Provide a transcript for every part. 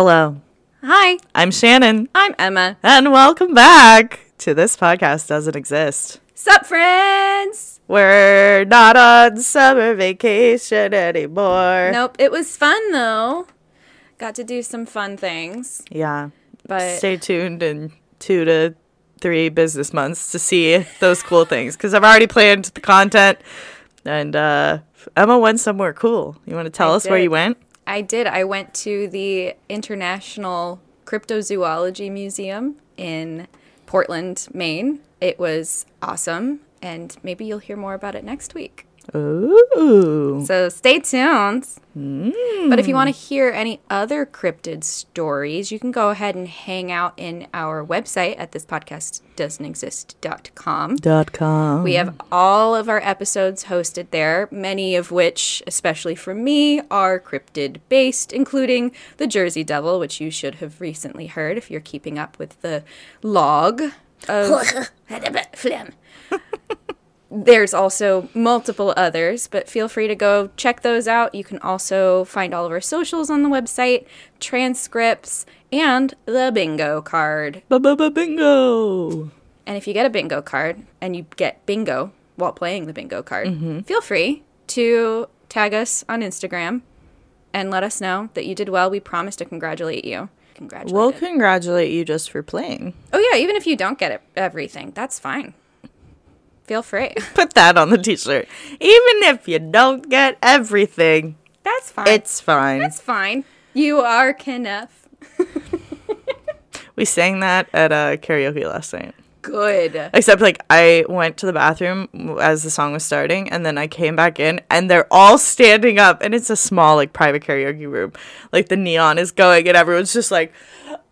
Hello, Hi, I'm Shannon, I'm Emma. and welcome back to This Podcast Doesn't Exist. Sup, friends? We're not on summer vacation anymore. Nope, it was fun though. Got to do some fun things, Yeah. but Stay tuned in two to three business months to see those cool things because I've already planned the content. And uh, Emma went somewhere cool. You want to tell I us where you went? I did. I went to the International Cryptozoology Museum in Portland, Maine. It was awesome, and maybe you'll hear more about it next week. Ooh. So stay tuned. Hmm. But if you want to hear any other cryptid stories, you can go ahead and hang out in our website at thispodcastdoesn'texist.com. Dot com. We have all of our episodes hosted there, many of which, especially for me, are cryptid based, including the Jersey Devil, which you should have recently heard if you're keeping up with the log of phlegm. There's also multiple others, but feel free to go check those out. You can also find all of our socials on the website, transcripts, and the bingo card. Bingo. And if you get a bingo card and you get bingo while playing the bingo card, mm-hmm. feel free to tag us on Instagram and let us know that you did well. We promise to congratulate you. Congratulate. We'll congratulate you just for playing. oh yeah, even if you don't get it, everything, that's fine. Feel free. Put that on the t-shirt. Even if you don't get everything, That's fine. it's fine. that's fine. You are Kenough. we sang that at a karaoke last night. Good. Except like I went to the bathroom as the song was starting and then I came back in and they're all standing up and it's a small like private karaoke room. Like the neon is going and everyone's just like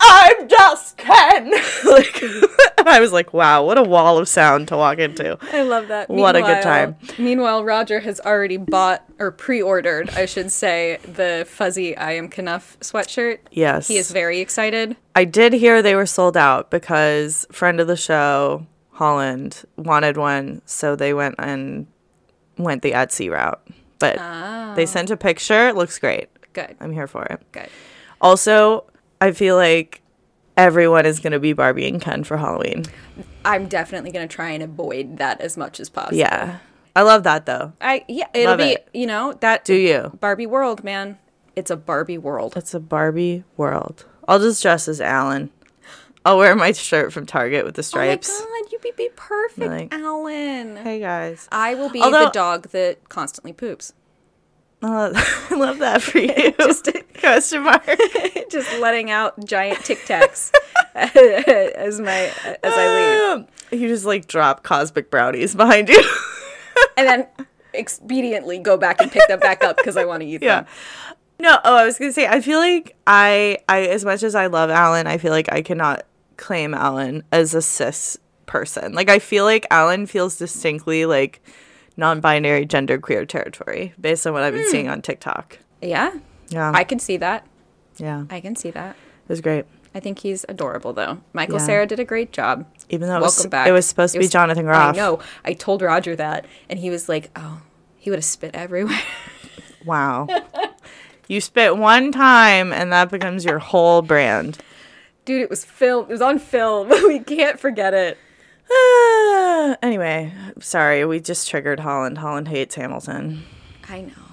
I'm just Ken. like and I was like, wow, what a wall of sound to walk into. I love that. What a good time. Meanwhile, Roger has already bought or pre-ordered, I should say, the fuzzy "I am Kenough" sweatshirt. Yes. He is very excited. I did hear they were sold out because friend of the show, Holland, wanted one, so they went and went the Etsy route. But they sent a picture. It looks great. Good. I'm here for it. Good. Also, I feel like everyone is going to be Barbie and Ken for Halloween. I'm definitely gonna try and avoid that as much as possible. Yeah. I love that though. I yeah, it'll Love be it. you know that Do you? Barbie world, man. It's a Barbie world. It's a Barbie world. I'll just dress as Alan. I'll wear my shirt from Target with the stripes. Oh my god, you would be perfect, Like- Alan. Hey guys. I will be Although- the dog that constantly poops. I love, I love that for you. Just- question mark. Just letting out giant tic tacs as my as I leave. You just like drop cosmic brownies behind you. and then expediently go back and pick them back up because I want to eat yeah. them. No, oh, I was gonna say I feel like I I as much as I love Alan, I feel like I cannot claim Alan as a cis person. Like I feel like Alan feels distinctly like non-binary gender queer territory based on what I've been hmm. seeing on TikTok. Yeah, Yeah. I can see that. yeah. I can see that. It was great. I think he's adorable, though. Michael Yeah. Cera did a great job. Even though it Welcome was, back. it was supposed to be Jonathan Groff. I know. I told Roger that, and he was like, "Oh, he would have spit everywhere." Wow. you spit one time and that becomes your whole brand. Dude, it was film. It was on film. we can't forget it. Anyway, sorry, we just triggered Holland. Holland hates Hamilton. I know.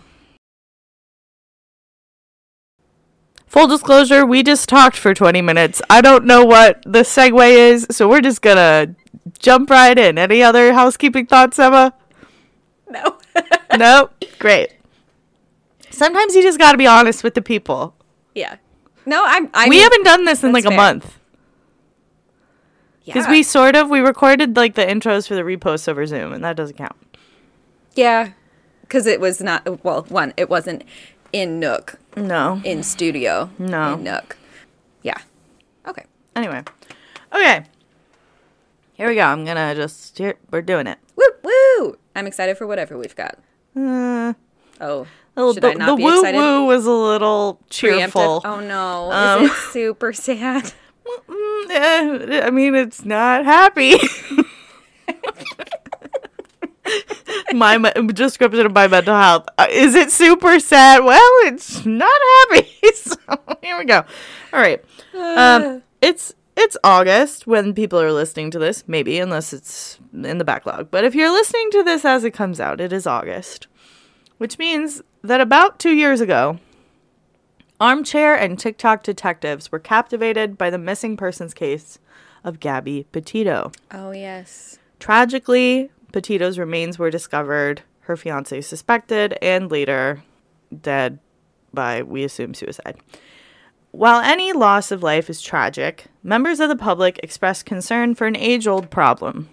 Full disclosure, we just talked for 20 minutes. I don't know what the segue is, so we're just gonna jump right in. Any other housekeeping thoughts, Emma? No. nope. Great. Sometimes you just gotta be honest with the people. yeah. No, I'm. I we mean, haven't done this in like that's a fair. month. Because yeah. we sort of, we recorded like the intros for the reposts over Zoom, and that doesn't count. Yeah, because it was not. Well, one, it wasn't in Nook, No. in studio. No. In Nook. Yeah. Okay. Anyway. Okay. Here we go. I'm gonna just, here, we're doing it. Woo woo! I'm excited for whatever we've got. Uh, Oh, Little- should the I not the be woo excited? woo was a little cheerful. Preemptive? Oh no! Um, Is it super sad? Mm, eh, I mean, it's not happy. my description of my mental health. Uh, is it super sad? Well, it's not happy. so here we go. All right. Um, it's it's August when people are listening to this, maybe unless it's in the backlog. But if you're listening to this as it comes out, it is August, which means that about two years ago, armchair and TikTok detectives were captivated by the missing persons case of Gabby Petito. Oh, yes. Tragically, Petito's remains were discovered, her fiance suspected, and later dead by, we assume, suicide. While any loss of life is tragic, members of the public expressed concern for an age old problem.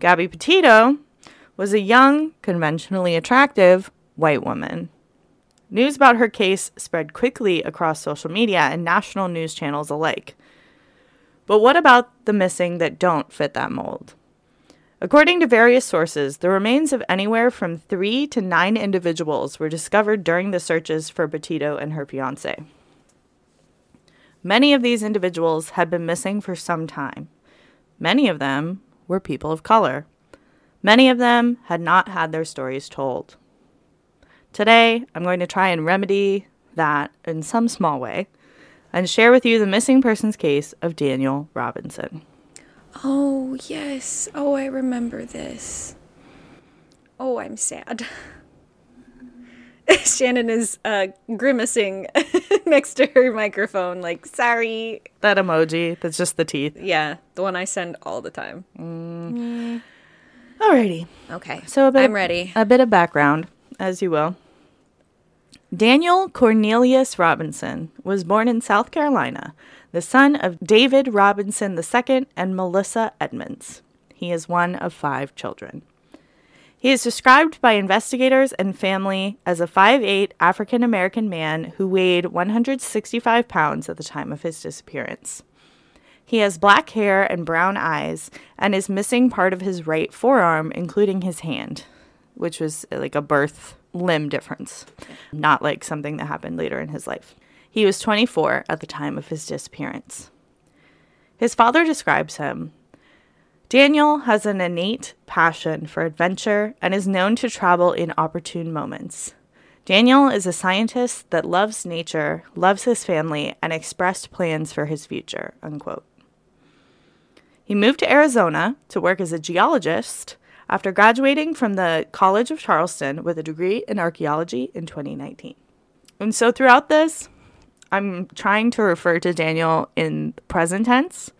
Gabby Petito was a young, conventionally attractive white woman. News about her case spread quickly across social media and national news channels alike. But what about the missing that don't fit that mold? According to various sources, the remains of anywhere from three to nine individuals were discovered during the searches for Petito and her fiance. Many of these individuals had been missing for some time. Many of them were people of color. Many of them had not had their stories told. Today, I'm going to try and remedy that in some small way and share with you the missing persons case of Daniel Robinson. Oh, yes. Oh, I remember this. Oh, I'm sad. Shannon is uh, grimacing next to her microphone, like, sorry. That emoji, that's just the teeth. Yeah, the one I send all the time. Alrighty. Okay, So a bit I'm ready. A bit of background, as you will. Daniel Cornelius Robinson was born in South Carolina, the son of David Robinson II and Melissa Edmonds. He is one of five children. He is described by investigators and family as a 5'8 African American man who weighed 165 pounds at the time of his disappearance. He has black hair and brown eyes and is missing part of his right forearm, including his hand, which was like a birth limb difference, not like something that happened later in his life. He was 24 at the time of his disappearance. His father describes him Daniel has an innate passion for adventure and is known to travel in opportune moments. Daniel is a scientist that loves nature, loves his family, and expressed plans for his future. Unquote. He moved to Arizona to work as a geologist after graduating from the College of Charleston with a degree in archaeology in 2019. And so throughout this, I'm trying to refer to Daniel in present tense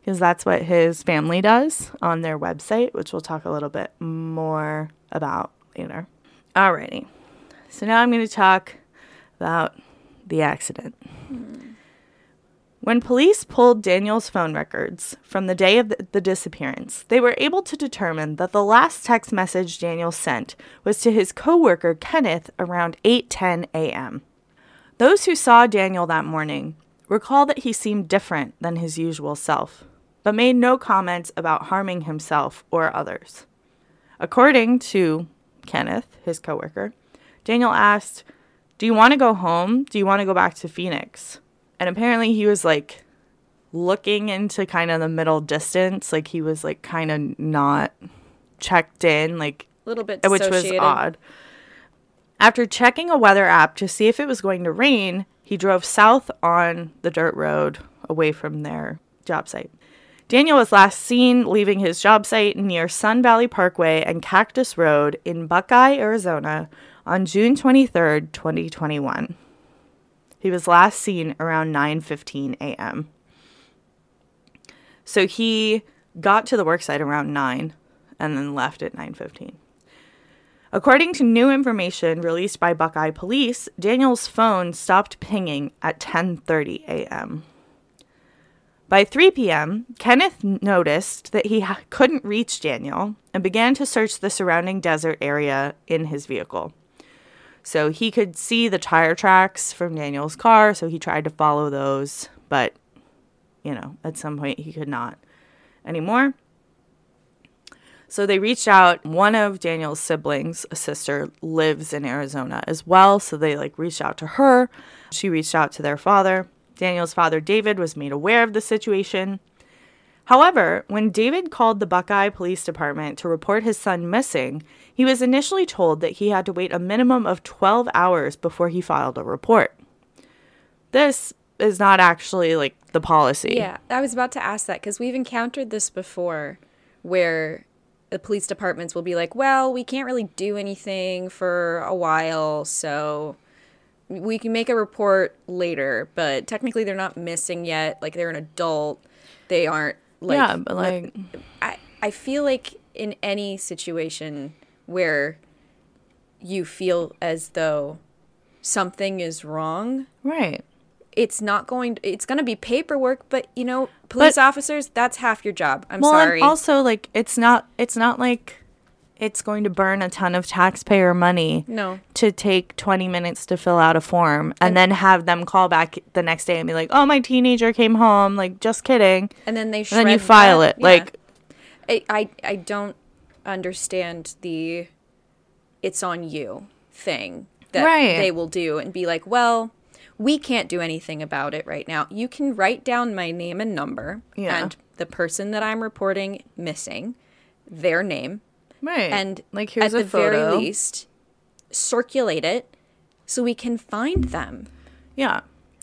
because that's what his family does on their website, which we'll talk a little bit more about later. Alrighty. So now I'm going to talk about the accident. Hmm. When police pulled Daniel's phone records from the day of the, the disappearance, they were able to determine that the last text message Daniel sent was to his coworker Kenneth around 8:10 a.m. Those who saw Daniel that morning recall that he seemed different than his usual self, but made no comments about harming himself or others. According to Kenneth, his coworker, Daniel asked, "Do you want to go home? Do you want to go back to Phoenix?" And apparently he was like looking into kind of the middle distance, like he was like kind of not checked in, like A little bit which was odd. After checking a weather app to see if it was going to rain, he drove south on the dirt road away from their job site. Daniel was last seen leaving his job site near Sun Valley Parkway and Cactus Road in Buckeye, Arizona on June 23rd, 2021. He was last seen around 9:15 a.m. So he got to the worksite around 9 and then left at 9:15. According to new information released by Buckeye Police, Daniel's phone stopped pinging at 10:30 a.m. By 3 p.m., Kenneth noticed that he ha- couldn't reach Daniel and began to search the surrounding desert area in his vehicle. So he could see the tire tracks from Daniel's car, so he tried to follow those, but you know, at some point he could not anymore. So they reached out. One of Daniel's siblings, a sister, lives in Arizona as well. So they like reached out to her. She reached out to their father. Daniel's father, David, was made aware of the situation. However, when David called the Buckeye Police Department to report his son missing, he was initially told that he had to wait a minimum of 12 hours before he filed a report. This is not actually like the policy. Yeah, I was about to ask that because we've encountered this before where the police departments will be like, well, we can't really do anything for a while, so we can make a report later, but technically they're not missing yet. Like they're an adult. They aren't like yeah, but like I, I feel like in any situation where you feel as though something is wrong, right. it's not going it's going to be paperwork, but you know, police But- officers, that's half your job. I'm Well, and sorry. also like it's not it's not like it's going to burn a ton of taxpayer money no. to take 20 minutes to fill out a form and, then have them call back the next day and be like, "Oh, my teenager came home." Like, just kidding. And then they And then you file that. it. Like, I, I I don't understand the it's on you thing that Right. they will do and be like, well, we can't do anything about it right now. You can write down my name and number Yeah. and the person that I'm reporting missing, their name, right. and like here's at a the photo. very least circulate it so we can find them. Yeah.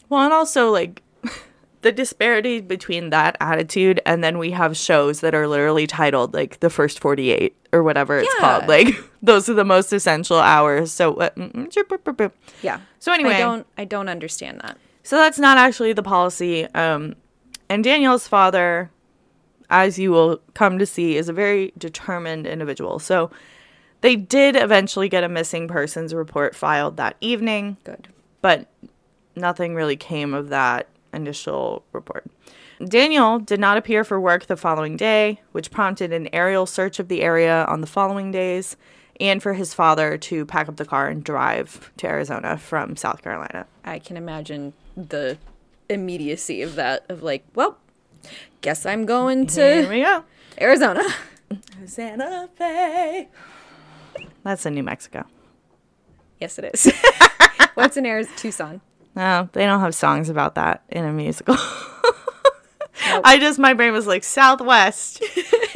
Well, and also like the disparity between that attitude and then we have shows that are literally titled like the first 48 or whatever it's Yeah. called. Like those are the most essential hours. So uh, mm, mm. Yeah. So anyway, I don't I don't understand that. so that's not actually the policy. Um, and daniel's father, as you will come to see, is a very determined individual. So they did eventually get a missing persons report filed that evening Good. but nothing really came of that initial report. Daniel did not appear for work the following day, which prompted an aerial search of the area on the following days, and for his father to pack up the car and drive to Arizona from South Carolina. I can imagine the immediacy of that of like, well, guess I'm going Here to we go. Arizona. Santa Fe. That's in New Mexico. yes, it is. What's in Arizona? Tucson. No, they don't have songs about that in a musical. I just, my brain was like, Southwest.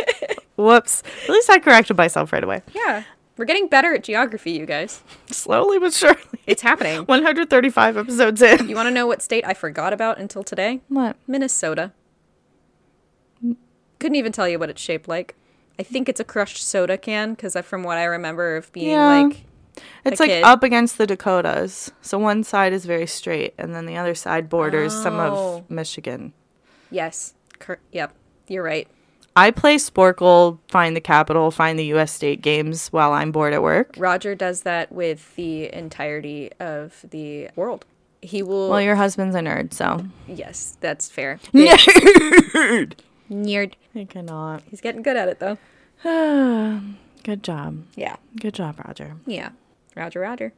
Whoops. At least I corrected myself right away. Yeah, we're getting better at geography, you guys. Slowly but surely. It's happening. 135 episodes in. You want to know what state I forgot about until today? What? Minnesota. Couldn't even tell you what it's shaped like. I think it's a crushed soda can because from what I remember of being Yeah. like, It's like kid. up against the Dakotas. So one side is very straight, and then the other side borders some Oh. of Michigan. yes, cur- yep, you're right. I play Sporcle, find the capital, find the U.S. state games while I'm bored at work. Roger does that with the entirety of the world. He will. Well, your husband's a nerd, so. yes, that's fair. Nerd! Nerd. I cannot. He's getting good at it though. Good job. Yeah. Good job, Roger. Yeah. Roger, Roger.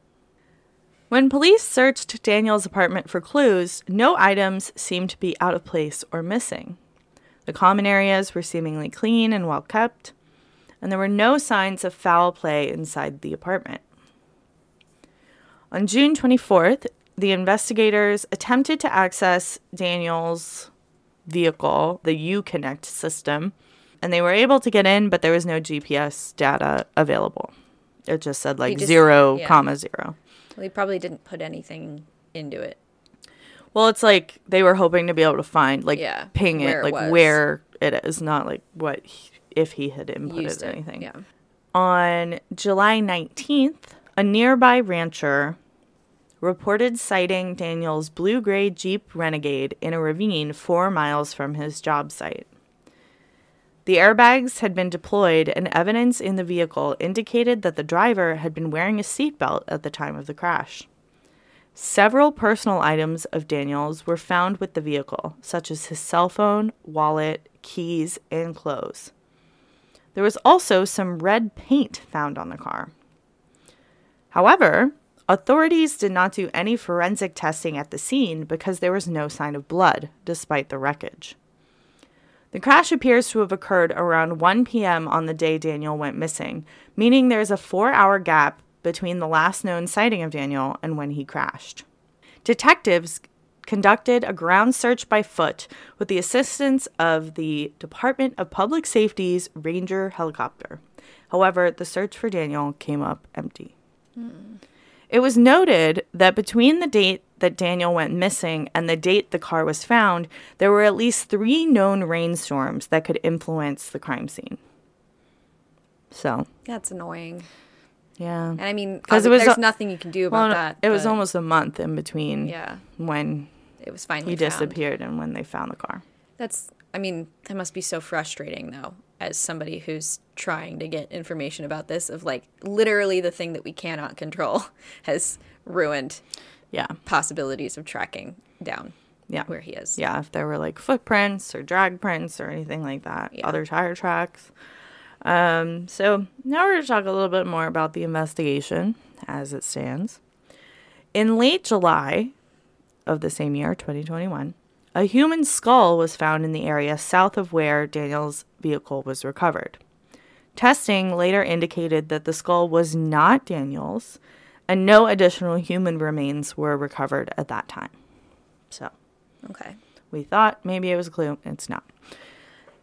When police searched Daniel's apartment for clues, no items seemed to be out of place or missing. The common areas were seemingly clean and well kept, and there were no signs of foul play inside the apartment. On June 24th, the investigators attempted to access Daniel's vehicle, the Uconnect system, and they were able to get in, but there was no GPS data available. It just said like just- zero yeah. comma zero. Well, he probably didn't put anything into it. Well, it's like they were hoping to be able to find, like, Yeah, ping it, it like was. where it is, not like what he, if he had inputted Used it. anything. Yeah. On July 19th, a nearby rancher reported sighting Daniel's blue gray Jeep Renegade in a ravine four miles from his job site. The airbags had been deployed, and evidence in the vehicle indicated that the driver had been wearing a seatbelt at the time of the crash. Several personal items of Daniel's were found with the vehicle, such as his cell phone, wallet, keys, and clothes. There was also some red paint found on the car. However, authorities did not do any forensic testing at the scene because there was no sign of blood, despite the wreckage. The crash appears to have occurred around 1 p.m. on the day Daniel went missing, meaning there's a four hour gap between the last known sighting of Daniel and when he crashed. Detectives conducted a ground search by foot with the assistance of the Department of Public Safety's Ranger helicopter. However, the search for Daniel came up empty. Hmm. It was noted that between the date that Daniel went missing and the date the car was found, there were at least three known rainstorms that could influence the crime scene. So, That's annoying. yeah. And I mean, 'Cause it obvi- was there's a- nothing you can do about Well, that. it was almost a month in between yeah, when it was finally he found. disappeared and when they found the car. That's, I mean, that must be so frustrating though, as somebody who's trying to get information about this, of like literally the thing that we cannot control has ruined Yeah. possibilities of tracking down Yeah. where he is. Yeah, if there were like footprints or drag prints or anything like that, Yeah. other tire tracks. Um, so now we're going to talk a little bit more about the investigation as it stands. In late July of the same year, 2021, a human skull was found in the area south of where Daniel's vehicle was recovered. Testing later indicated that the skull was not Daniel's, and no additional human remains were recovered at that time. So Okay. we thought maybe it was a clue. It's not.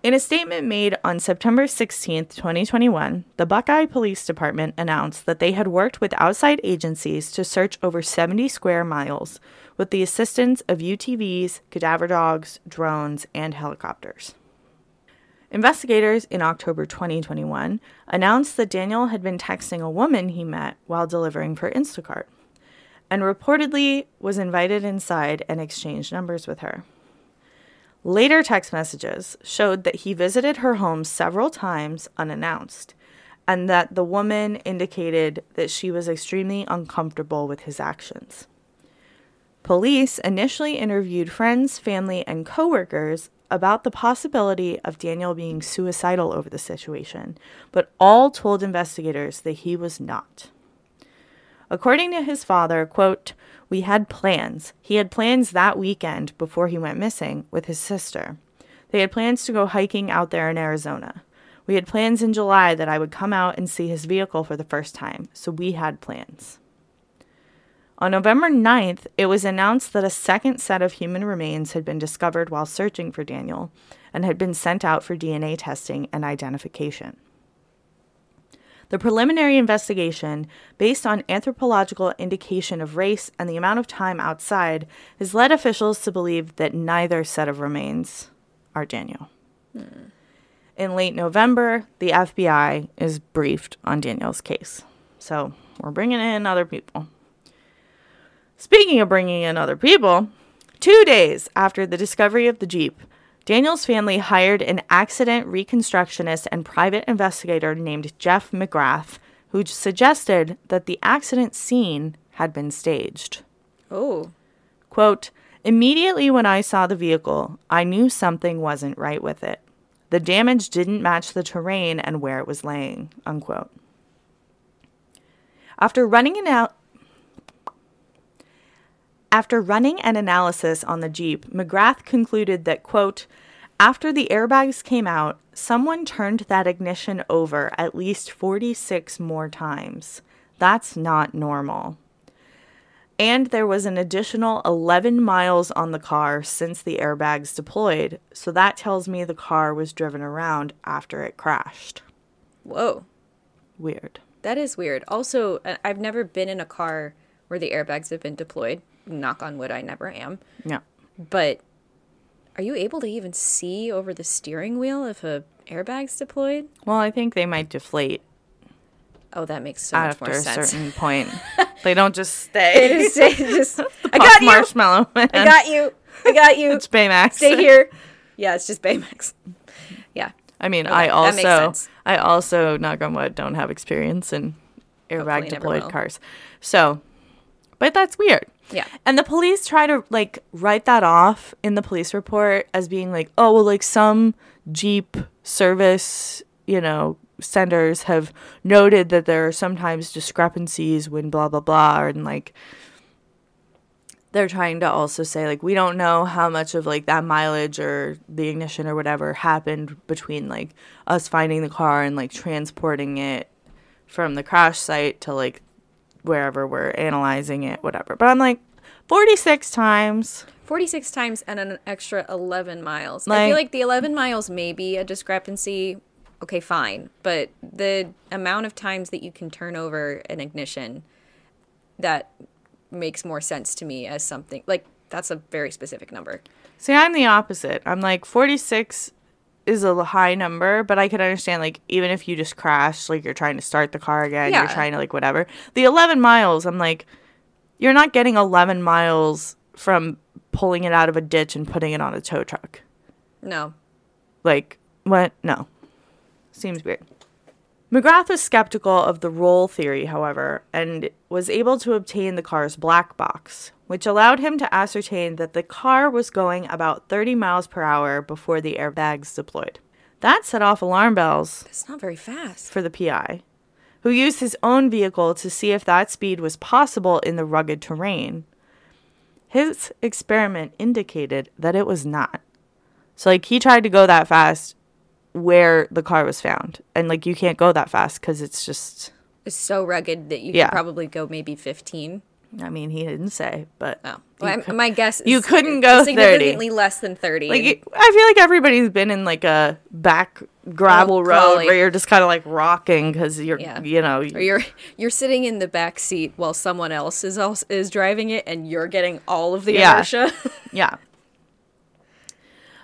In a statement made on September 16th, 2021, the Buckeye Police Department announced that they had worked with outside agencies to search over 70 square miles with the assistance of UTVs, cadaver dogs, drones, and helicopters. Investigators in October 2021 announced that Daniel had been texting a woman he met while delivering for Instacart and reportedly was invited inside and exchanged numbers with her. Later text messages showed that he visited her home several times unannounced, and that the woman indicated that she was extremely uncomfortable with his actions. Police initially interviewed friends, family, and coworkers about the possibility of Daniel being suicidal over the situation, but all told investigators that he was not. According to his father, quote, we had plans. He had plans that weekend before he went missing with his sister. They had plans to go hiking out there in Arizona. We had plans in July that I would come out and see his vehicle for the first time, so we had plans. On November 9th, it was announced that a second set of human remains had been discovered while searching for Daniel and had been sent out for DNA testing and identification. The preliminary investigation, based on anthropological indication of race and the amount of time outside, has led officials to believe that neither set of remains are Daniel. Hmm. In late November, the FBI is briefed on Daniel's case. So we're bringing in other people. Speaking of bringing in other people, two days after the discovery of the Jeep, Daniel's family hired an accident reconstructionist and private investigator named Jeff McGrath, who suggested that the accident scene had been staged. Oh, Quote, Immediately when I saw the vehicle, I knew something wasn't right with it. The damage didn't match the terrain and where it was laying. Unquote. After running an out. After running an analysis on the Jeep, McGrath concluded that, quote, after the airbags came out, someone turned that ignition over at least 46 more times. That's not normal. And there was an additional 11 miles on the car since the airbags deployed, so that tells me the car was driven around after it crashed. whoa. Weird. That is weird. Also, I've never been in a car where the airbags have been deployed. Knock on wood, I never am. Yeah. But are you able to even see over the steering wheel if a airbag's deployed? Well, I think they might deflate Oh, that makes so much more sense. after a certain point. they don't just stay. Just say- just- I got you. marshmallow. Man. I got you. I got you. It's Baymax. Stay here. Yeah, it's just Baymax. Yeah. I mean, Okay, I also. I also, knock on wood, don't have experience in airbag never deployed cars. So, but that's weird. Yeah. And the police try to like write that off in the police report as being like, oh, well, like some Jeep service, you know, senders have noted that there are sometimes discrepancies when blah, blah, blah. And like, they're trying to also say, like, we don't know how much of like that mileage or the ignition or whatever happened between like us finding the car and like transporting it from the crash site to like wherever we're analyzing it, whatever. But I'm like, 46 times. 46 times and an extra 11 miles. I feel like the 11 miles may be a discrepancy. Okay, fine. But the amount of times that you can turn over an ignition, that makes more sense to me as something like that's a very specific number. See, I'm the opposite. I'm like 46 is a high number, but I could understand like even if you just crash, like you're trying to start the car again, you're trying to like whatever. The 11 miles, I'm like you're not getting 11 miles from pulling it out of a ditch and putting it on a tow truck. No. Like, what? No. Seems weird. McGrath was skeptical of the roll theory, however, and was able to obtain the car's black box, which allowed him to ascertain that the car was going about 30 miles per hour before the airbags deployed. That set off alarm bells That's not very fast. for the PI, who used his own vehicle to see if that speed was possible in the rugged terrain. His experiment indicated that it was not. So, like, he tried to go that fast where the car was found. And, like, you can't go that fast because it's just, It's so rugged that you Yeah. could probably go maybe 15. I mean, he didn't say, but. Oh. Well, I'm- my guess is you couldn't go 30. significantly less than 30. like, I feel like everybody's been in, like, a back gravel Oh, road where you're just kind of, like, rocking because you're, Yeah. you know, or you're you're sitting in the back seat while someone else is also, is driving it and you're getting all of the Yeah. inertia. Yeah.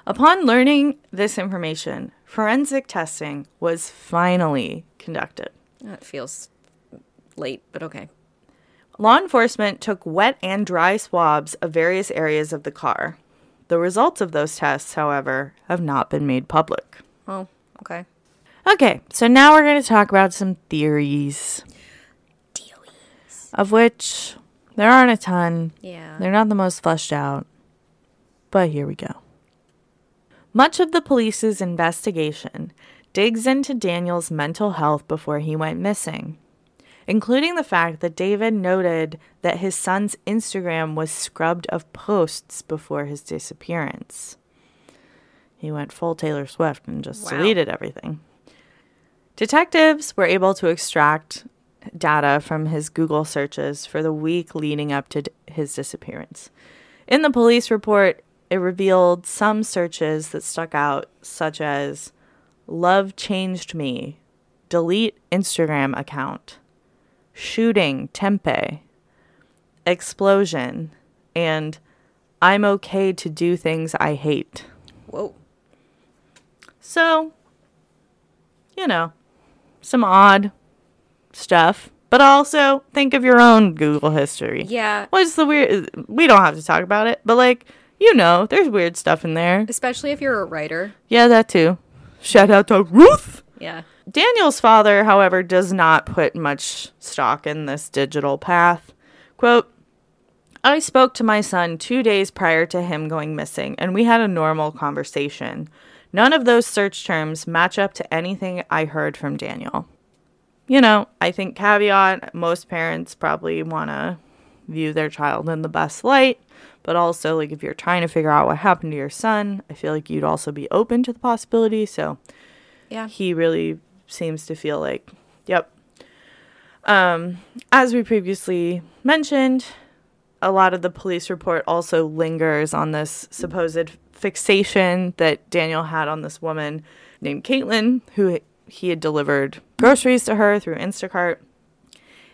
Upon learning this information, forensic testing was finally conducted. that feels late, but okay. Law enforcement took wet and dry swabs of various areas of the car. The results of those tests, however, have not been made public. Oh, okay. Okay, so now we're going to talk about some theories, Theories. of which there aren't a ton. Yeah. They're not the most fleshed out, but here we go. Much of the police's investigation digs into Daniel's mental health before he went missing, including the fact that David noted that his son's Instagram was scrubbed of posts before his disappearance. He went full Taylor Swift and just Wow. deleted everything. Detectives were able to extract data from his Google searches for the week leading up to d- his disappearance. In the police report, it revealed some searches that stuck out, such as Love Changed Me, Delete Instagram Account, Shooting Tempe, Explosion, and I'm okay to do things I hate. Whoa. So, you know, some odd stuff, but also think of your own Google history. Yeah. What's the weird? We don't have to talk about it, but like, you know, there's weird stuff in there. Especially if you're a writer. Yeah, that too. Shout out to Ruth. Yeah. Daniel's father, however, does not put much stock in this digital path. Quote, I spoke to my son two days prior to him going missing, and we had a normal conversation. None of those search terms match up to anything I heard from Daniel. You know, I think caveat most parents probably want to view their child in the best light, but also, like, if you're trying to figure out what happened to your son, I feel like you'd also be open to the possibility. So, Yeah. he really seems to feel like, yep. Um, as we previously mentioned, a lot of the police report also lingers on this supposed fixation that Daniel had on this woman named Caitlin, who he had delivered groceries to her through Instacart.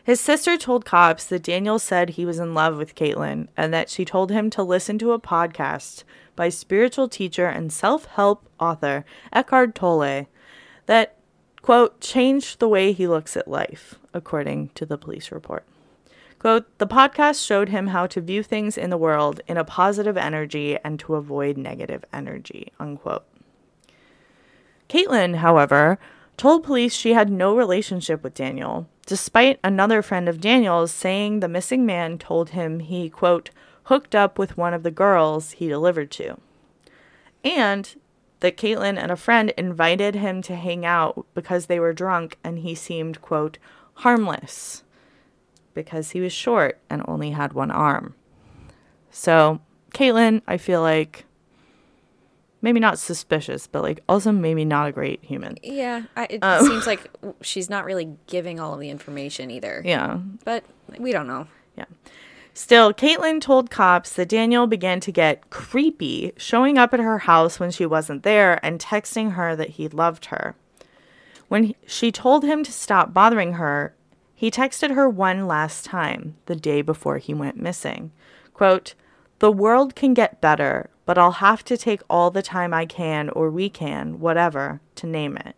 His sister told cops that Daniel said he was in love with Caitlin and that she told him to listen to a podcast by spiritual teacher and self help author Eckhart Tolle that, quote, changed the way he looks at life, according to the police report. Quote, the podcast showed him how to view things in the world in a positive energy and to avoid negative energy, unquote. Caitlin, however, told police she had no relationship with Daniel, despite another friend of Daniel's saying the missing man told him he, quote, hooked up with one of the girls he delivered to. And that Caitlin and a friend invited him to hang out because they were drunk and he seemed, quote, harmless because he was short and only had one arm. So, Caitlin, I feel like maybe not suspicious, but like also maybe not a great human. Yeah. I, it Um. seems like she's not really giving all of the information either. Yeah. But we don't know. Yeah. Still, Caitlin told cops that Daniel began to get creepy, showing up at her house when she wasn't there and texting her that he loved her. When he- she told him to stop bothering her, he texted her one last time, the day before he went missing. Quote, The world can get better, but I'll have to take all the time I can or we can, whatever, to name it.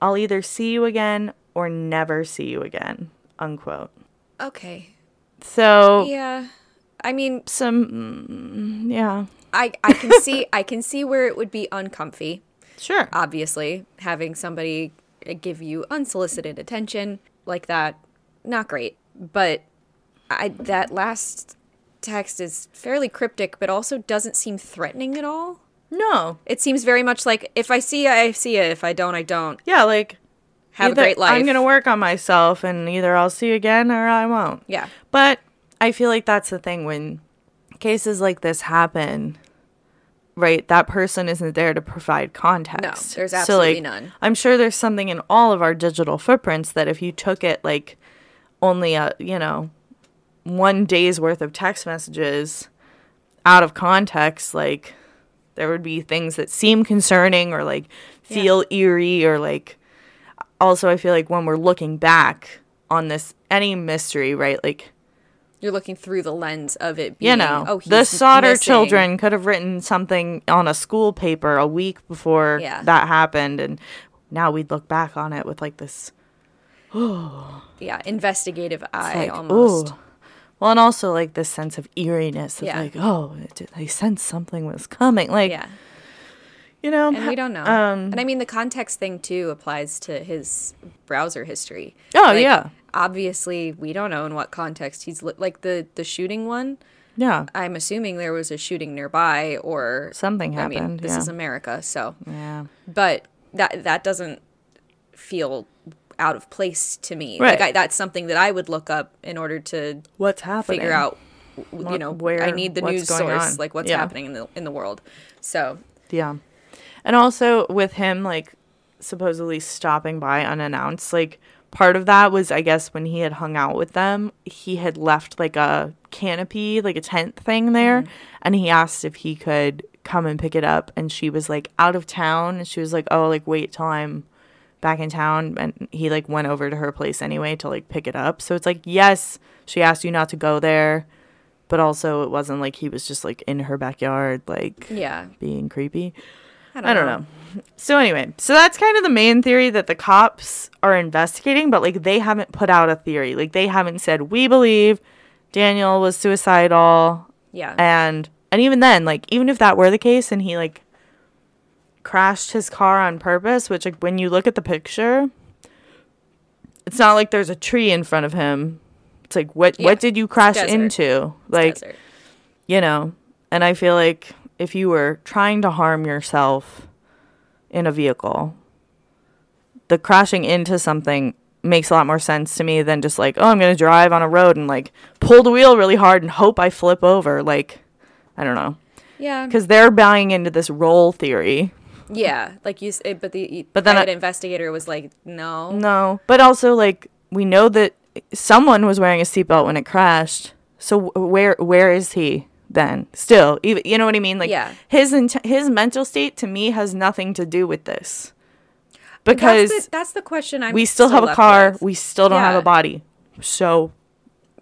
I'll either see you again or never see you again. Unquote. Okay. So, Yeah. I mean, some, yeah. I I can see I can see where it would be uncomfy. Sure. Obviously, having somebody uh, give you unsolicited attention like that, not great. But I that last text is fairly cryptic, but also doesn't seem threatening at all. no. It seems very much like if I see I see you. If I don't, I don't. Yeah, like, Have a great life. I'm going to work on myself and either I'll see you again or I won't. Yeah. But I feel like that's the thing when cases like this happen, right? That person isn't there to provide context. No, there's So, absolutely like, none. I'm sure there's something in all of our digital footprints that if you took it like only a, you know, one day's worth of text messages out of context, like there would be things that seem concerning or like feel eerie or like also I feel like when we're looking back on this any mystery, right? Like You're looking through the lens of it being, you know, oh, the Sodder missing. children could have written something on a school paper a week before Yeah. that happened, and now we'd look back on it with like this Yeah, investigative eye like, almost. ooh. Well, and also like this sense of eeriness of Yeah. like, oh, it, they sensed something was coming. Like, Yeah. you know, And we don't know. Um, and I mean, the context thing too applies to his browser history. Oh, yeah. Obviously, we don't know in what context he's li- like the the shooting one. yeah, I'm assuming there was a shooting nearby or Something I mean, happened, this yeah. is America, so yeah, but that that doesn't feel out of place to me. Right. Like I, that's something that I would look up in order to what's happening? figure out w- you know where- I need the news going source on. like what's Yeah. happening in the in the world. So, Yeah. And also with him like supposedly stopping by unannounced, like part of that was I guess when he had hung out with them, he had left like a canopy, like a tent thing there, mm-hmm. and he asked if he could come and pick it up and she was like out of town and she was like, "Oh, like wait till I'm back in town." And he like went over to her place anyway to like pick it up. So it's like, yes, she asked you not to go there, but also it wasn't like he was just like in her backyard like yeah. being creepy. I don't, I don't know. So anyway, so that's kind of the main theory that the cops are investigating, but like they haven't put out a theory. Like they haven't said we believe Daniel was suicidal Yeah. and and even then, like even if that were the case and he like crashed his car on purpose, which like when you look at the picture, it's not like there's a tree in front of him. It's like what Yeah, what did you crash desert. into? Like Desert. you know and i feel like if you were trying to harm yourself in a vehicle the crashing into something makes a lot more sense to me than just like oh i'm going to drive on a road and like pull the wheel really hard and hope i flip over like i don't know Yeah. because they're buying into this roll theory Yeah, like you. s- eh, But the But then I- investigator was like, no. no but also like we know that someone was wearing a seatbelt when it crashed so where where is he then still even you know what i mean like Yeah. his int- his mental state to me has nothing to do with this That's because the, that's the question I'm. we still, have a car with. we still don't have a body so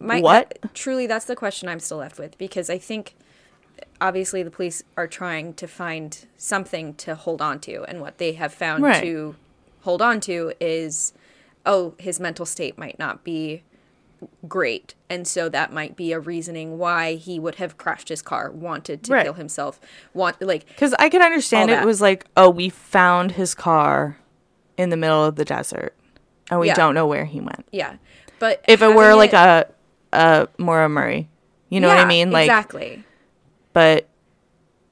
My, What? truly, that's the question I'm still left with because I think obviously the police are trying to find something to hold on to, and what they have found Right. to hold on to is, oh, his mental state might not be great, and so that might be a reasoning why he would have crashed his car, wanted to Right. kill himself, want like because i can understand it that. was like oh we found his car in the middle of the desert and we Yeah. don't know where he went yeah, but if it were like a a Maura Murray you know what i mean like exactly. But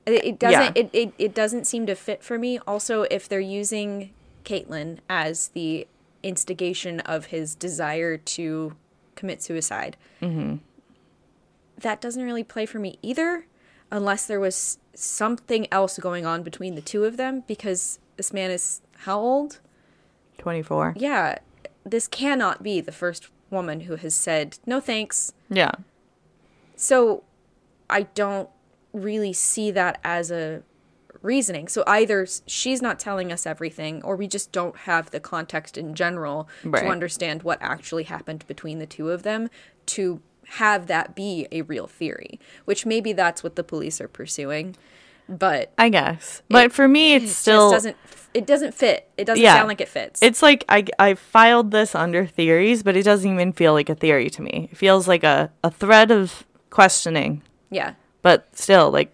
It, doesn't. Yeah. It, it it doesn't seem to fit for me. Also, if they're using Caitlyn as the instigation of his desire to commit suicide, mm-hmm. that doesn't really play for me either, unless there was something else going on between the two of them. Because this man is how old? 24 Yeah, this cannot be the first woman who has said no thanks. yeah So I don't really see that as a reasoning. So either she's not telling us everything, or we just don't have the context in general Right. to understand what actually happened between the two of them to have that be a real theory, which maybe that's what the police are pursuing. But I guess. But for me, it's it still. doesn't it doesn't fit. It doesn't Yeah. sound like it fits. It's like I, I filed this under theories, but it doesn't even feel like a theory to me. It feels like a, a thread of questioning, yeah. But still, like,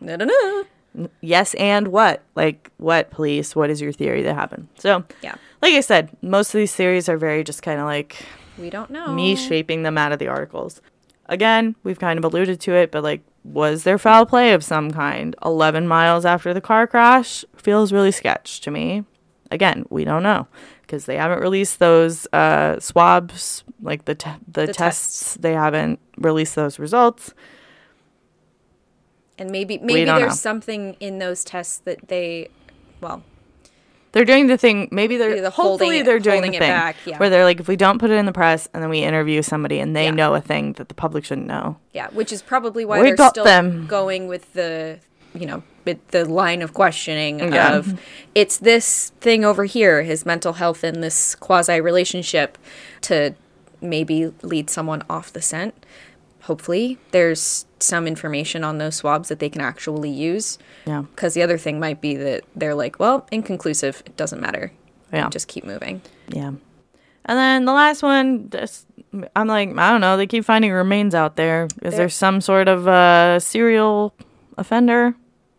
No, no, no. yes, and what? Like, what, police? What is your theory that happened? So, Yeah. like I said, most of these theories are very just kind of like We don't know. me shaping them out of the articles. Again, we've kind of alluded to it, but like, was there foul play of some kind 11 miles after the car crash? Feels really sketch to me. Again, we don't know because they haven't released those uh, swabs, like the te- the, The tests. They haven't released those results. And maybe maybe there's know. something in those tests that they well, They're doing the thing. Maybe they're holding hopefully they're doing the it thing back, yeah. where they're like, if we don't put it in the press and then we interview somebody and they Yeah. know a thing that the public shouldn't know. yeah, which is probably why We they're still them. going with the you know, with the line of questioning Yeah. of it's this thing over here, his mental health and this quasi relationship to maybe lead someone off the scent. Hopefully, there's some information on those swabs that they can actually use. Yeah. Because the other thing might be that they're like, well, inconclusive, it doesn't matter. Yeah. Just keep moving. Yeah. And then the last one, just, I'm like, I don't know. They keep finding remains out there. Is there There- some sort of uh, serial offender?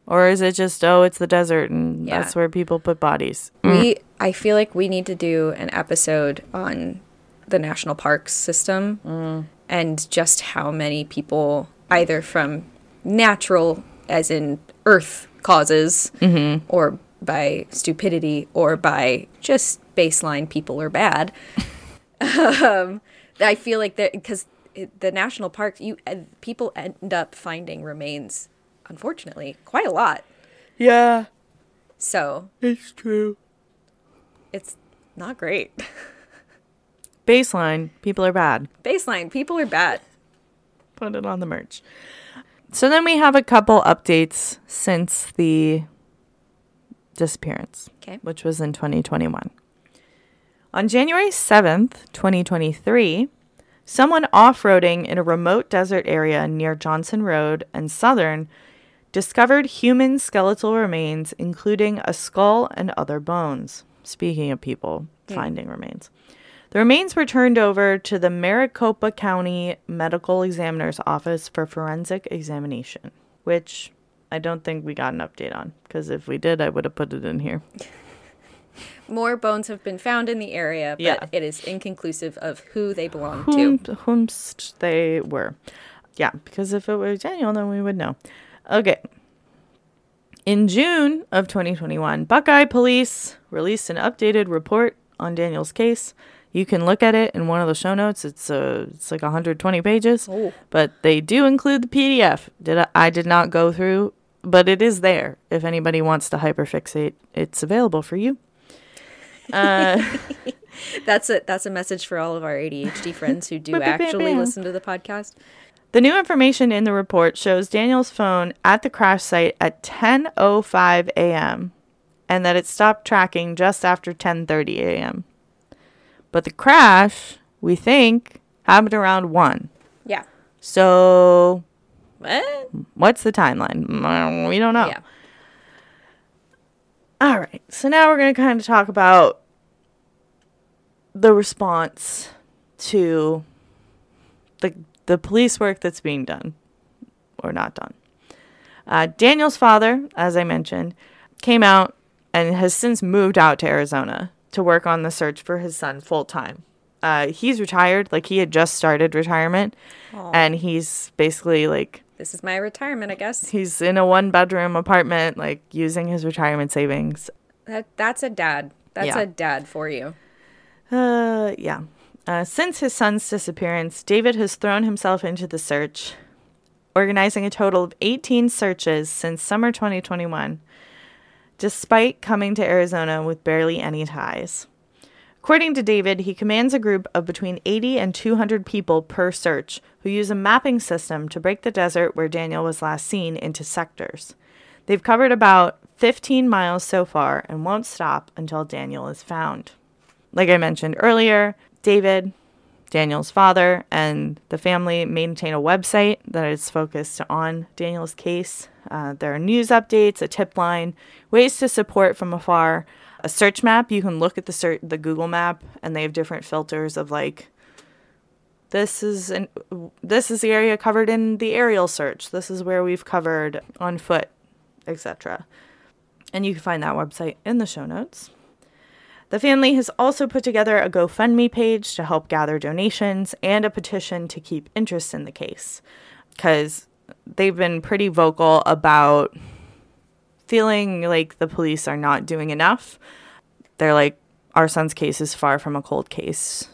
Or is it just, oh, it's the desert and Yeah. that's where people put bodies? We, I feel like we need to do an episode on the national parks system and just how many people, either from natural, as in earth causes, or by stupidity, or by just baseline people are bad. um, I feel like that because the national parks, you uh, people end up finding remains, unfortunately, quite a lot. Yeah, So it's true. it's not great. Baseline, people are bad. Baseline, people are bad. Put it on the merch. So then we have a couple updates since the disappearance. Okay. which was in 2021. On January 7th, 2023, someone off roading in a remote desert area near Johnson Road and Southern discovered human skeletal remains, including a skull and other bones. Speaking of people finding remains. The remains were turned over to the Maricopa County Medical Examiner's Office for forensic examination, which I don't think we got an update on, because if we did, I would have put it in here. More bones have been found in the area, but Yeah. it is inconclusive of who they belong whom, to. whomst they were. Yeah, because if it were Daniel, then we would know. Okay. In June of 2021, Buckeye Police released an updated report on Daniel's case. You can look at it in one of the show notes. It's uh, it's like 120 pages, Oh. but they do include the PDF. Did I, I did not go through, but it is there. If anybody wants to hyperfixate, it's available for you. Uh, That's a that's a message for all of our ADHD friends who do actually listen to the podcast. The new information in the report shows Daniel's phone at the crash site at 10:05 a.m. and that it stopped tracking just after 10:30 a.m. But the crash, we think, happened around 1. Yeah. So, What? what's the timeline? Mm, We don't know. Yeah. All right. So now we're going to kind of talk about the response to the the police work that's being done or not done. Uh, Daniel's father, as I mentioned, came out and has since moved out to Arizona to work on the search for his son full time. Uh, he's retired, like he had just started retirement, and he's basically like This is my retirement, I guess. he's in a one bedroom apartment, like using his retirement savings. That that's a dad. That's Yeah. a dad for you. Uh, yeah. Uh, since his son's disappearance, David has thrown himself into the search, organizing a total of 18 searches since summer 2021, despite coming to Arizona with barely any ties. According to David, he commands a group of between 80 and 200 people per search who use a mapping system to break the desert where Daniel was last seen into sectors. They've covered about 15 miles so far and won't stop until Daniel is found. Like I mentioned earlier, David, Daniel's father, and the family maintain a website that is focused on Daniel's case. Uh, there are news updates, a tip line, ways to support from afar, a search map. You can look at the ser- the Google map, and they have different filters of like this is an, this is the area covered in the aerial search. This is where we've covered on foot, etc. And you can find that website in the show notes. The family has also put together a GoFundMe page to help gather donations and a petition to keep interest in the case because they've been pretty vocal about feeling like the police are not doing enough. They're like, our son's case is far from a cold case.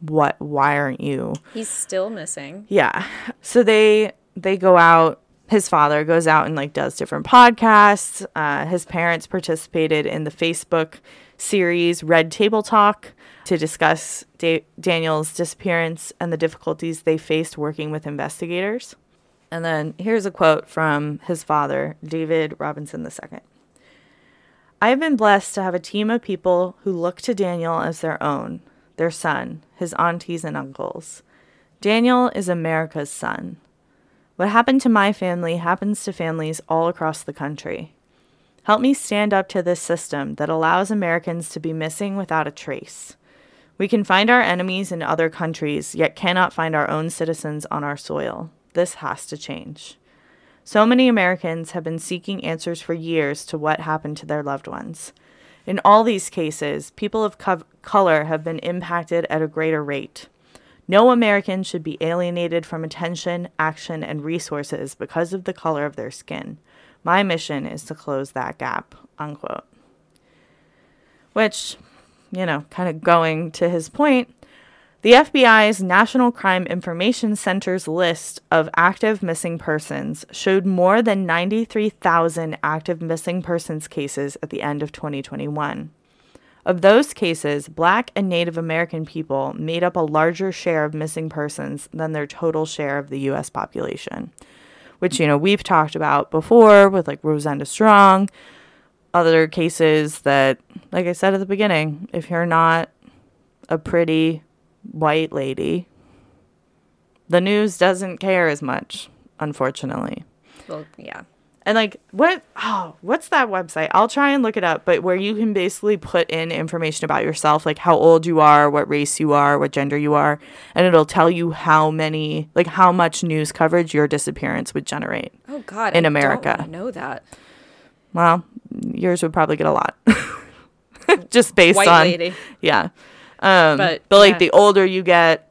What? Why aren't you? He's still missing. Yeah. So they they go out. His father goes out and like does different podcasts. Uh, his parents participated in the Facebook series Red Table Talk to discuss da- Daniel's disappearance and the difficulties they faced working with investigators. And then here's a quote from his father, David Robinson II. I have been blessed to have a team of people who look to Daniel as their own, their son, his aunties, and uncles. Daniel is America's son. What happened to my family happens to families all across the country. Help me stand up to this system that allows Americans to be missing without a trace. We can find our enemies in other countries, yet cannot find our own citizens on our soil. This has to change. So many Americans have been seeking answers for years to what happened to their loved ones. In all these cases, people of co- color have been impacted at a greater rate. No American should be alienated from attention, action, and resources because of the color of their skin. My mission is to close that gap. Unquote. Which, you know, kind of going to his point, the FBI's National Crime Information Center's list of active missing persons showed more than 93,000 active missing persons cases at the end of 2021. Of those cases, Black and Native American people made up a larger share of missing persons than their total share of the U.S. population, which, you know, we've talked about before with like Rosenda Strong, other cases that, like I said at the beginning, if you're not a pretty white lady, the news doesn't care as much, unfortunately. Well, yeah. And like what oh, what's that website? I'll try and look it up, but where you can basically put in information about yourself, like how old you are, what race you are, what gender you are, and it'll tell you how many like how much news coverage your disappearance would generate. Oh God, In I America. know that. Well, yours would probably get a lot. Just based White on lady, yeah. Um But, but, like yeah. the older you get,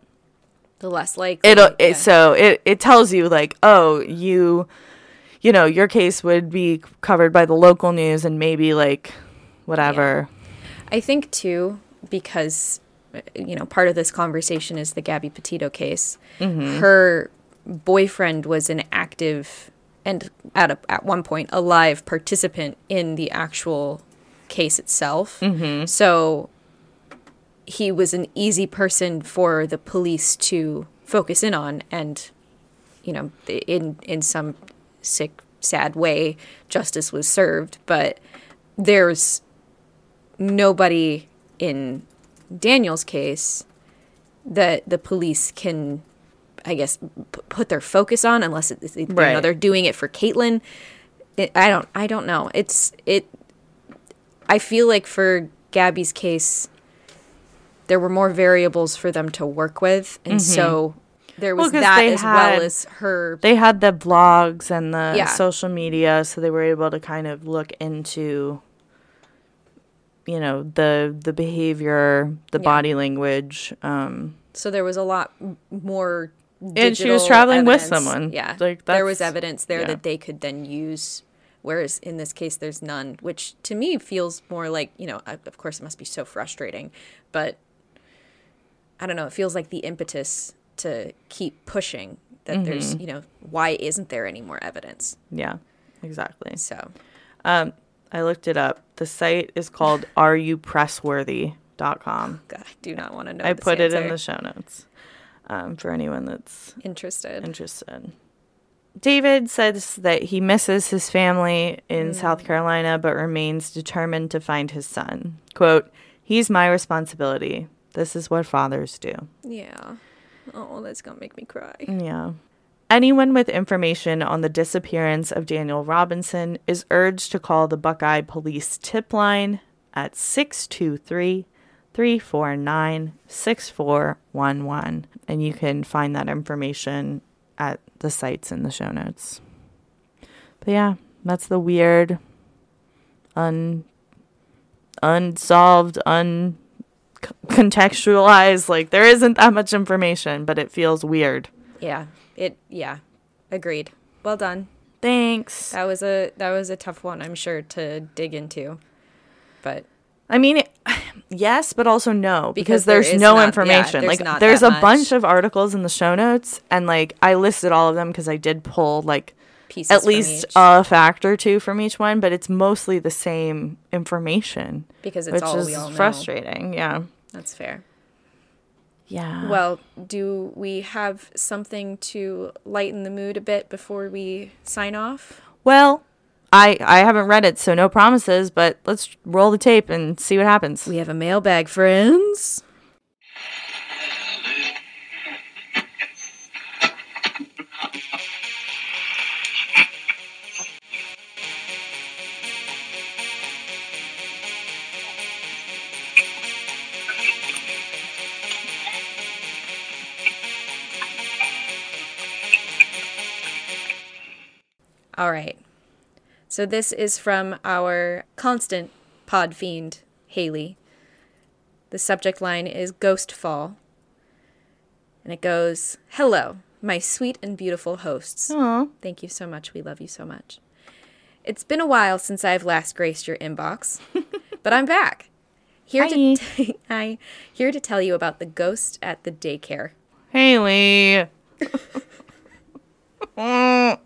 the less likely. it'll it, yeah. so it, it tells you like oh you you know your case would be covered by the local news and maybe like whatever I think too because you know part of this conversation is the Gabby Petito case. Mm-hmm. Her boyfriend was an active and at a, at one point a live participant in the actual case itself. Mm-hmm. So he was an easy person for the police to focus in on and you know in in some sick sad way justice was served but there's nobody in Daniel's case that the police can, I guess, p- put their focus on unless it, you know, they're doing it for Caitlyn. It, I don't. I don't know. It's it. I feel like for Gabby's case, there were more variables for them to work with, and mm-hmm. so there was. Well, that as had- well as her. they had the blogs and the Yeah. social media so they were able to kind of look into you know the the behavior the Yeah. body language um So there was a lot more. And she was traveling with someone. Yeah, Like, there was evidence there yeah. that they could then use. Whereas in this case, there's none, which to me feels more like you know. Of course, it must be so frustrating, but I don't know. It feels like the impetus to keep pushing that there's Mm-hmm. you know why isn't there any more evidence? yeah exactly So um i looked it up the site is called areyoupressworthy.com God, I do not want to know. I put it in the show notes um, for anyone that's interested. interested. David says that he misses his family in Mm. South Carolina, but remains determined to find his son. Quote, He's my responsibility. This is what fathers do. yeah. Oh, that's gonna make me cry. Yeah. Anyone with information on the disappearance of Daniel Robinson is urged to call the Buckeye Police tip line at 623 349 6411. And you can find that information at the sites in the show notes. But yeah, that's the weird, un, unsolved, un contextualized. Like, there isn't that much information, but it feels weird. Yeah. It. Yeah. Agreed. Well done. Thanks. That was a that was a tough one. I'm sure to dig into, but I mean, it, yes, but also no, because, Because there's is no not- yeah, information. there's like, there's a much. bunch of articles in the show notes, and like I listed all of them because I did pull like pieces at least a fact or two from each one, but it's mostly the same information, because it's which all is we all know. frustrating. Yeah. That's fair. Yeah. Well, do we have something to lighten the mood a bit before we sign off? well, I I haven't read it, so no promises, but let's roll the tape and see what happens. We have a mailbag, friends. All right. So this is from our constant pod fiend, Haley. The subject line is Ghost Fall. And it goes, Hello, my sweet and beautiful hosts. Aw. Thank you so much. We love you so much. It's been a while since I've last graced your inbox, but I'm back. Here to t- hi, here to tell you about the ghost at the daycare. Haley. Mm.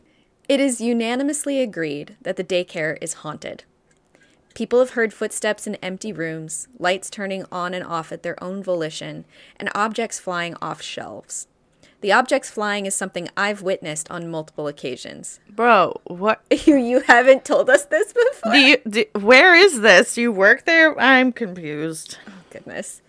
It is unanimously agreed that the daycare is haunted. People have heard footsteps in empty rooms, lights turning on and off at their own volition, and objects flying off shelves. The objects flying is something I've witnessed on multiple occasions. Bro, what You, you haven't told us this before? do you do, where is this? Do you work there? I'm confused. Oh, Goodness.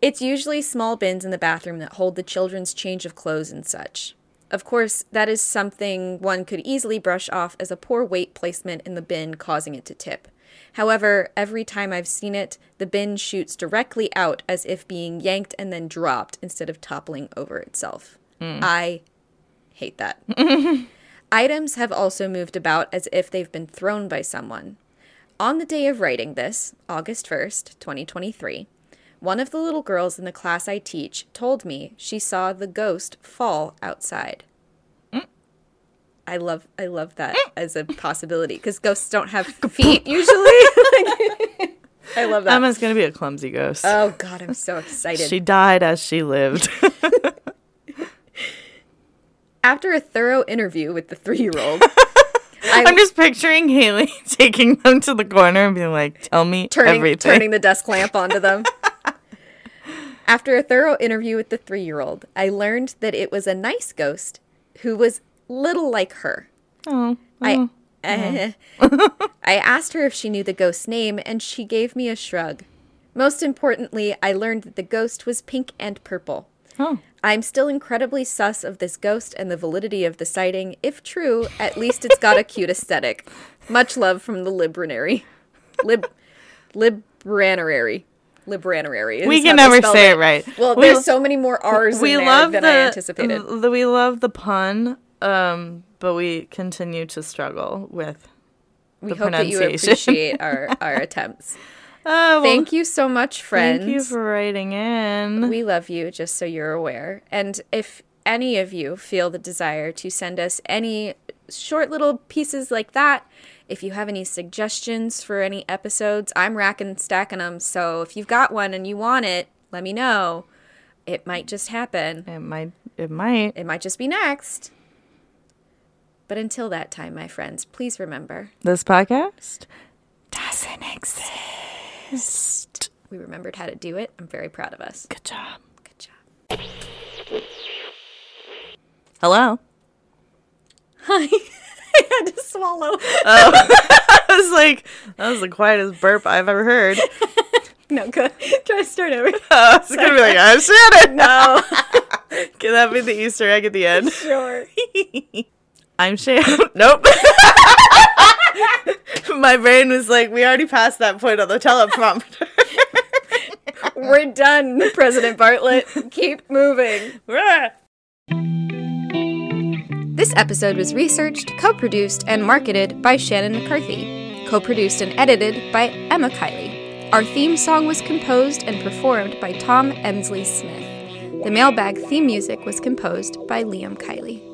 It's usually small bins in the bathroom that hold the children's change of clothes and such. Of course, that is something one could easily brush off as a poor weight placement in the bin causing it to tip. However, every time I've seen it, the bin shoots directly out as if being yanked and then dropped instead of toppling over itself. Hmm. I hate that. Items have also moved about as if they've been thrown by someone. On the day of writing this, August 1st, 2023, one of the little girls in the class I teach told me she saw the ghost fall outside. Mm. I love I love that mm. as a possibility because ghosts don't have feet usually. I love that. Emma's gonna be a clumsy ghost. oh god, I'm so excited. she died as she lived. After a thorough interview with the 3-year-old, I'm just picturing Haley taking them to the corner and being like, "Tell me turning everything." turning the desk lamp onto them. After a thorough interview with the three-year-old, I learned that it was a nice ghost who was little like her. oh, I oh, mm-hmm. I asked her if she knew the ghost's name, and she gave me a shrug. Most importantly, I learned that the ghost was pink and purple. oh, I'm still incredibly sus of this ghost and the validity of the sighting. If true, at least it's got a cute aesthetic. Much love from the Libranary. Lib Libranary. Libranary. is we can never say it right. Well, we, there's so many more R's we in there love than the, I anticipated. the- we love the pun, um, but we continue to struggle with. we the hope that you appreciate our, our attempts. Oh, well, Thank you so much, friends. Thank you for writing in. We love you, just so you're aware. And if any of you feel the desire to send us any short little pieces like that, if you have any suggestions for any episodes, I'm racking stacking them. So if you've got one and you want it, let me know. It might just happen. it might. It might. It might just be next. But until that time, my friends, please remember This podcast doesn't exist. We remembered how to do it. I'm very proud of us. Good job. Good job. Hello. Hi. I had to swallow. Oh. I was like, that was the quietest burp I've ever heard. No, go. Try to start over. I was gonna be like, I'm Shannon. No. Can that be the Easter egg at the end? sure. I'm Shannon. Nope. My brain was like, we already passed that point on the teleprompter. We're done, President Bartlet. Keep moving. This episode was researched, co produced, and marketed by Shannon McCarthy. Co produced and edited by Emma Kiley. Our theme song was composed and performed by Tom Emsley Smith. The mailbag theme music was composed by Liam Kiley.